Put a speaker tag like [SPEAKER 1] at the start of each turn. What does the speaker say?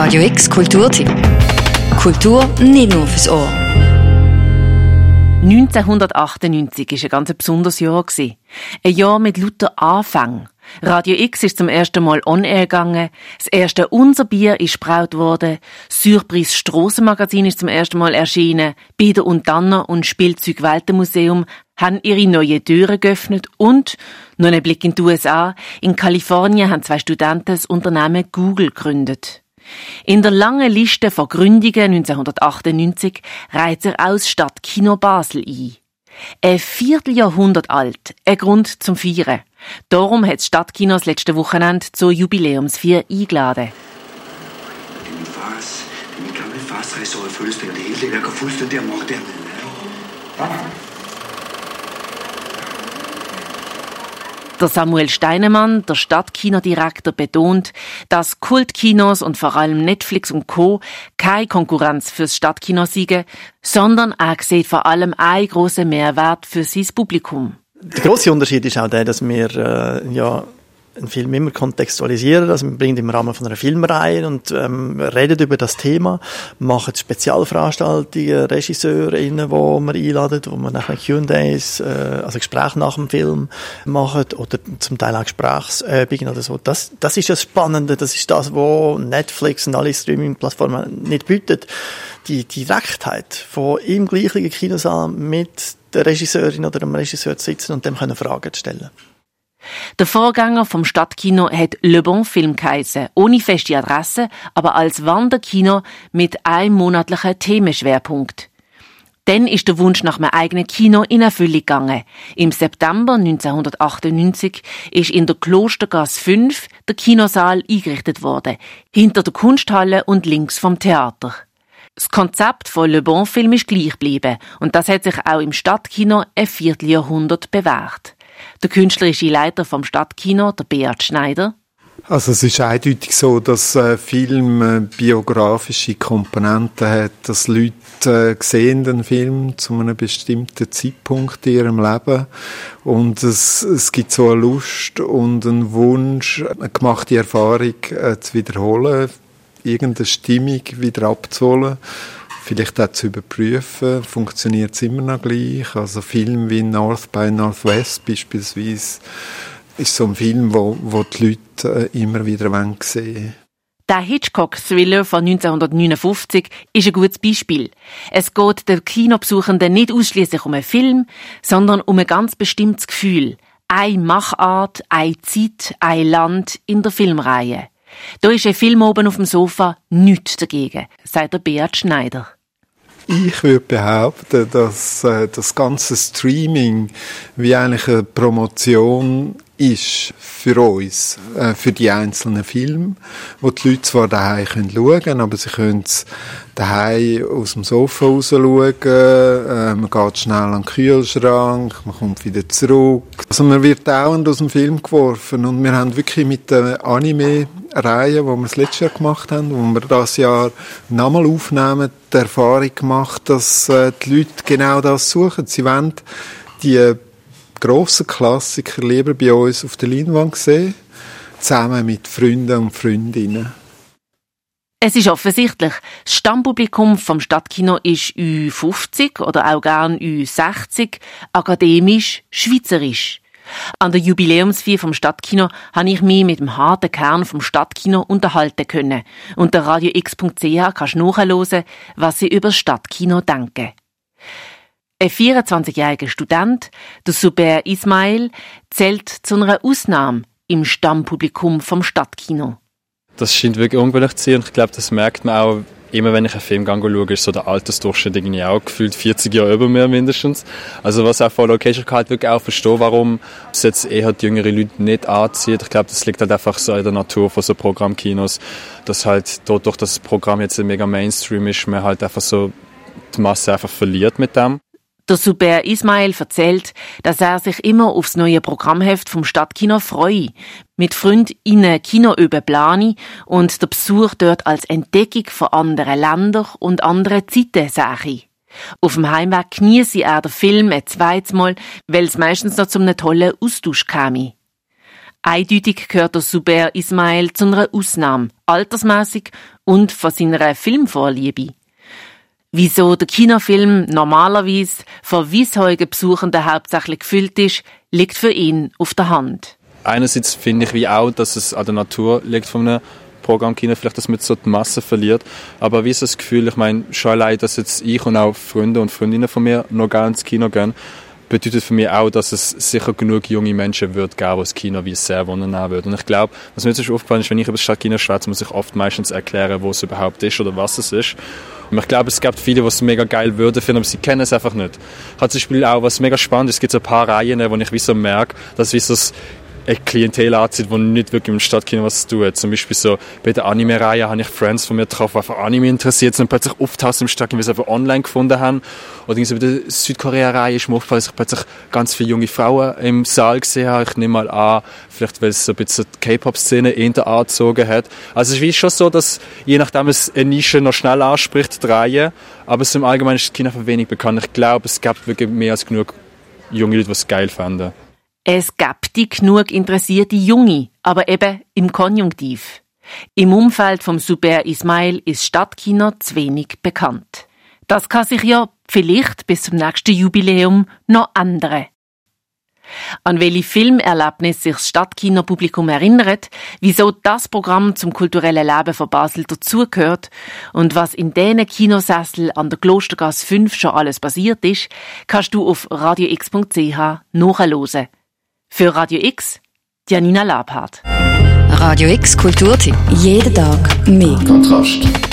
[SPEAKER 1] Radio X Kulturtipp. Kultur nicht nur fürs Ohr.
[SPEAKER 2] 1998 war ein ganz besonderes Jahr. Ein Jahr mit lauter Anfang. Radio X ist zum ersten Mal on air gegangen. Das erste Unser Bier ist braut worden. Surprise Strassenmagazin ist zum ersten Mal erschienen. Bieder und Danner und Spielzeug Weltenmuseum haben ihre neue Türen geöffnet und, noch ein Blick in die USA, in Kalifornien haben zwei Studenten das Unternehmen Google gegründet. In der langen Liste von Gründungen 1998 reiht sich auch das Stadtkino Basel ein. Ein Vierteljahrhundert alt, ein Grund zum Feiern. Darum hat das Stadtkino das letzte Wochenende zur Jubiläumsfeier eingeladen.
[SPEAKER 3] Den fars, den gamle fars rejse over fødselsdag, og det hele det der går
[SPEAKER 2] Der Samuel Steinemann, der Stadtkinodirektor, betont, dass Kultkinos und vor allem Netflix und Co. keine Konkurrenz fürs Stadtkino siegen, sondern er sieht vor allem einen grossen Mehrwert für sein Publikum.
[SPEAKER 4] Der große Unterschied ist auch der, dass wir äh, ja einen Film immer kontextualisieren. Also wir bringen im Rahmen von einer Filmreihe und ähm, reden über das Thema, machen Spezialveranstaltungen, Regisseurinnen, wo wir einladen, wo wir nachher Q&As, äh, also Gespräche nach dem Film machen oder zum Teil auch Gesprächsübungen oder so. Das, das ist das Spannende, das ist das, was Netflix und alle Streaming-Plattformen nicht bieten. Die Direktheit von im gleichen Kinosaal mit der Regisseurin oder dem Regisseur zu sitzen und dem können Fragen zu stellen.
[SPEAKER 2] Der Vorgänger vom Stadtkino hat Le Bon Film geheissen, ohne feste Adresse, aber als Wanderkino mit einem monatlichen Themenschwerpunkt. Dann ist der Wunsch nach einem eigenen Kino in Erfüllung gegangen. Im September 1998 ist in der Klostergasse 5 der Kinosaal eingerichtet worden, hinter der Kunsthalle und links vom Theater. Das Konzept von Le Bon Film ist gleich geblieben und das hat sich auch im Stadtkino ein Vierteljahrhundert bewährt. Der künstlerische Leiter vom Stadtkino, der Beat Schneider.
[SPEAKER 5] Also es ist eindeutig so, dass äh, Film äh, biografische Komponenten hat, dass Leute äh, sehen den Film zu einem bestimmten Zeitpunkt in ihrem Leben und es, es gibt so eine Lust und einen Wunsch, eine gemachte Erfahrung äh, zu wiederholen, irgendeine Stimmung wieder abzuholen vielleicht auch zu überprüfen, funktioniert es immer noch gleich. Also Film wie North by Northwest beispielsweise ist so ein Film, wo, wo die Leute äh, immer wieder sehen wollen.
[SPEAKER 2] Der Hitchcock-Thriller von 1959 ist ein gutes Beispiel. Es geht den Kinobesuchenden nicht ausschließlich um einen Film, sondern um ein ganz bestimmtes Gefühl. Eine Machart, eine Zeit, ein Land in der Filmreihe. Da ist ein Film oben auf dem Sofa nichts dagegen, sagt der Beat Schneider.
[SPEAKER 5] Ich würde behaupten, dass äh, das ganze Streaming wie eigentlich eine Promotion ist für uns, äh, für die einzelnen Filme, wo die Leute zwar daheim können schauen, aber sie können es daheim aus dem Sofa raus schauen, äh, man geht schnell an den Kühlschrank, man kommt wieder zurück. Also man wird dauernd aus dem Film geworfen und wir haben wirklich mit der Anime-Reihe, die wir das letzte Jahr gemacht haben, wo wir das Jahr nochmal aufnehmen, die Erfahrung gemacht, dass äh, die Leute genau das suchen. Sie wollen die grossen Klassiker lieber bei uns auf der Leinwand sehen, zusammen mit Freunden und Freundinnen.
[SPEAKER 2] Es ist offensichtlich, das Stammpublikum vom Stadtkino ist Ü50 oder auch gern Ü60, akademisch, schweizerisch. An der Jubiläumsfeier vom Stadtkino habe ich mich mit dem harten Kern vom Stadtkino unterhalten können. Und der radiox.ch kannst du nachhören, was sie über das Stadtkino denken. Ein 24-jähriger Student, der Suber Ismail, zählt zu einer Ausnahme im Stammpublikum vom Stadtkino.
[SPEAKER 6] Das scheint wirklich ungewöhnlich zu sein und ich glaube, das merkt man auch, immer wenn ich einen Film schaue, ist so der Altersdurchschnitt irgendwie auch gefühlt 40 Jahre über mir mindestens. Also was auch von Location kann halt wirklich auch verstehen, warum es jetzt eher die jüngeren Leute nicht anzieht. Ich glaube, das liegt halt einfach so in der Natur von so Programmkinos, dass halt dadurch, dass das Programm jetzt mega Mainstream ist, man halt einfach so die Masse einfach verliert mit dem.
[SPEAKER 2] Der Super Ismail erzählt, dass er sich immer aufs neue Programmheft vom Stadtkino freue, mit Freundinnen Kinoöben plane und der Besuch dort als Entdeckung von anderen Ländern und anderen Zeiten sehe. Auf dem Heimweg genieße er den Film ein zweites Mal, weil es meistens noch zu einem tollen Austausch käme. Eindeutig gehört der Suber Ismail zu einer Ausnahme, altersmäßig und von seiner Filmvorliebe. Wieso der Kinofilm normalerweise von weissheugen Besuchenden hauptsächlich gefüllt ist, liegt für ihn auf der Hand.
[SPEAKER 6] Einerseits finde ich wie auch, dass es an der Natur liegt von einem Programmkino, vielleicht, dass man so die Masse verliert. Aber wie ist das Gefühl, ich meine, schon allein, dass jetzt ich und auch Freunde und Freundinnen von mir noch gerne ins Kino gehen, bedeutet für mich auch, dass es sicher genug junge Menschen wird geben, die das Kino wie sehr wundernehmen würden. Und ich glaube, was mir jetzt aufgefallen ist, wenn ich über das Stadtkino schwätze, muss ich oft meistens erklären, wo es überhaupt ist oder was es ist. Ich glaube, es gibt viele, die es mega geil würden finden, aber sie kennen es einfach nicht. Hat zum Beispiel auch, was mega spannend es gibt so ein paar Reihen, wo ich wie so merke, dass wie so das eine Klientel anzieht, die nicht wirklich im Stadtkino was tun Zum Beispiel so bei der Anime-Reihe habe ich Friends von mir getroffen, die einfach Anime interessiert sind und plötzlich auftauchen im Stadtkino, weil sie einfach online gefunden haben. Oder so bei der Südkorea-Reihe ist mir aufgefallen, dass ich plötzlich ganz viele junge Frauen im Saal gesehen habe. Ich nehme mal an, vielleicht weil es so ein bisschen die K-Pop-Szene in der Art gezogen hat. Also es ist schon so, dass je nachdem es eine Nische noch schnell anspricht, die Reihe, aber es im Allgemeinen ist das Kino einfach wenig bekannt. Ich glaube, es gibt wirklich mehr als genug junge Leute, die es geil fanden.
[SPEAKER 2] Es gibt die genug interessierte Junge, aber eben im Konjunktiv. Im Umfeld vom Super Ismail ist Stadtkino zu wenig bekannt. Das kann sich ja vielleicht bis zum nächsten Jubiläum noch ändern. An welche Filmerlebnis sich das Stadtkinopublikum erinnert, wieso das Programm zum kulturellen Leben von Basel dazugehört und was in diesen Kinosessel an der Klostergasse 5 schon alles passiert ist, kannst du auf radiox.ch nachhören. Für Radio X, Janina Labhardt.
[SPEAKER 1] Radio X Kulturtipp. Jeden Tag mehr.
[SPEAKER 7] Kontrast.